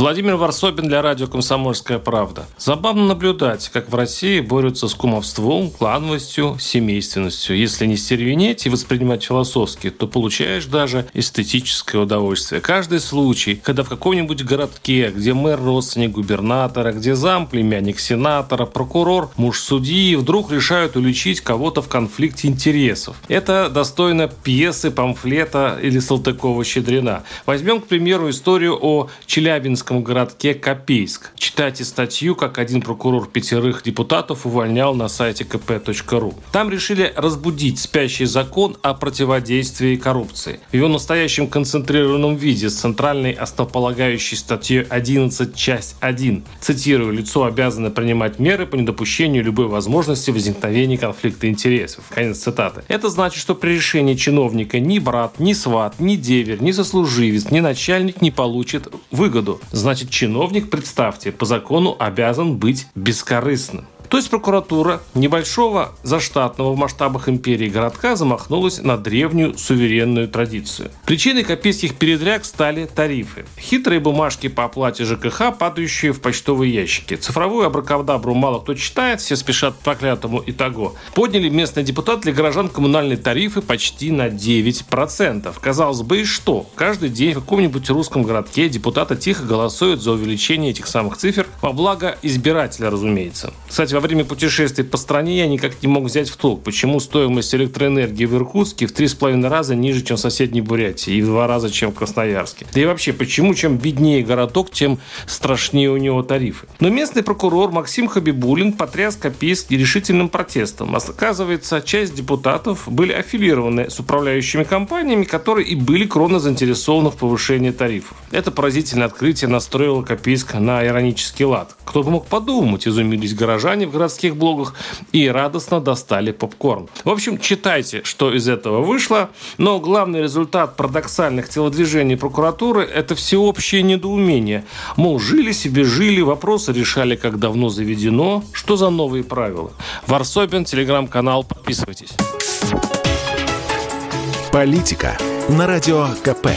Владимир Варсобин для радио «Комсомольская правда». Забавно наблюдать, как в России борются с кумовством, клановостью, семейственностью. Если не стервенеть и воспринимать философски, то получаешь даже эстетическое удовольствие. Каждый случай, когда в каком-нибудь городке, где мэр родственник губернатора, где зам племянник сенатора, прокурор, муж судьи, вдруг решают уличить кого-то в конфликте интересов. Это достойно пьесы, памфлета или Салтыкова-Щедрина. Возьмем, к примеру, историю о Челябинском российском городке Копейск. Читайте статью, как один прокурор пятерых депутатов увольнял на сайте kp.ru. Там решили разбудить спящий закон о противодействии коррупции. В его настоящем концентрированном виде с центральной основополагающей статьей 11, часть 1. Цитирую, лицо обязано принимать меры по недопущению любой возможности возникновения конфликта интересов. Конец цитаты. Это значит, что при решении чиновника ни брат, ни сват, ни деверь, ни сослуживец, ни начальник не получит выгоду. Значит, чиновник, представьте, по закону обязан быть бескорыстным. То есть прокуратура небольшого заштатного в масштабах империи городка замахнулась на древнюю суверенную традицию. Причиной копейских передряг стали тарифы. Хитрые бумажки по оплате ЖКХ, падающие в почтовые ящики. Цифровую абракадабру мало кто читает, все спешат к проклятому итого. Подняли местные депутаты для горожан коммунальные тарифы почти на 9%. Казалось бы, и что? Каждый день в каком-нибудь русском городке депутаты тихо голосуют за увеличение этих самых цифр во благо избирателя, разумеется. Кстати, во время путешествий по стране я никак не мог взять в толк, почему стоимость электроэнергии в Иркутске в три с половиной раза ниже, чем в соседней Бурятии, и в два раза, чем в Красноярске. Да и вообще, почему чем беднее городок, тем страшнее у него тарифы. Но местный прокурор Максим Хабибулин потряс Копейск решительным протестом. Оказывается, часть депутатов были аффилированы с управляющими компаниями, которые и были кровно заинтересованы в повышении тарифов. Это поразительное открытие настроило Копейск на иронический лад. Кто бы мог подумать, изумились горожане в городских блогах и радостно достали попкорн. В общем, читайте, что из этого вышло. Но главный результат парадоксальных телодвижений прокуратуры – это всеобщее недоумение. Мол, жили себе, жили, вопросы решали, как давно заведено. Что за новые правила? Варсобин, телеграм-канал, подписывайтесь. Политика на радио КП.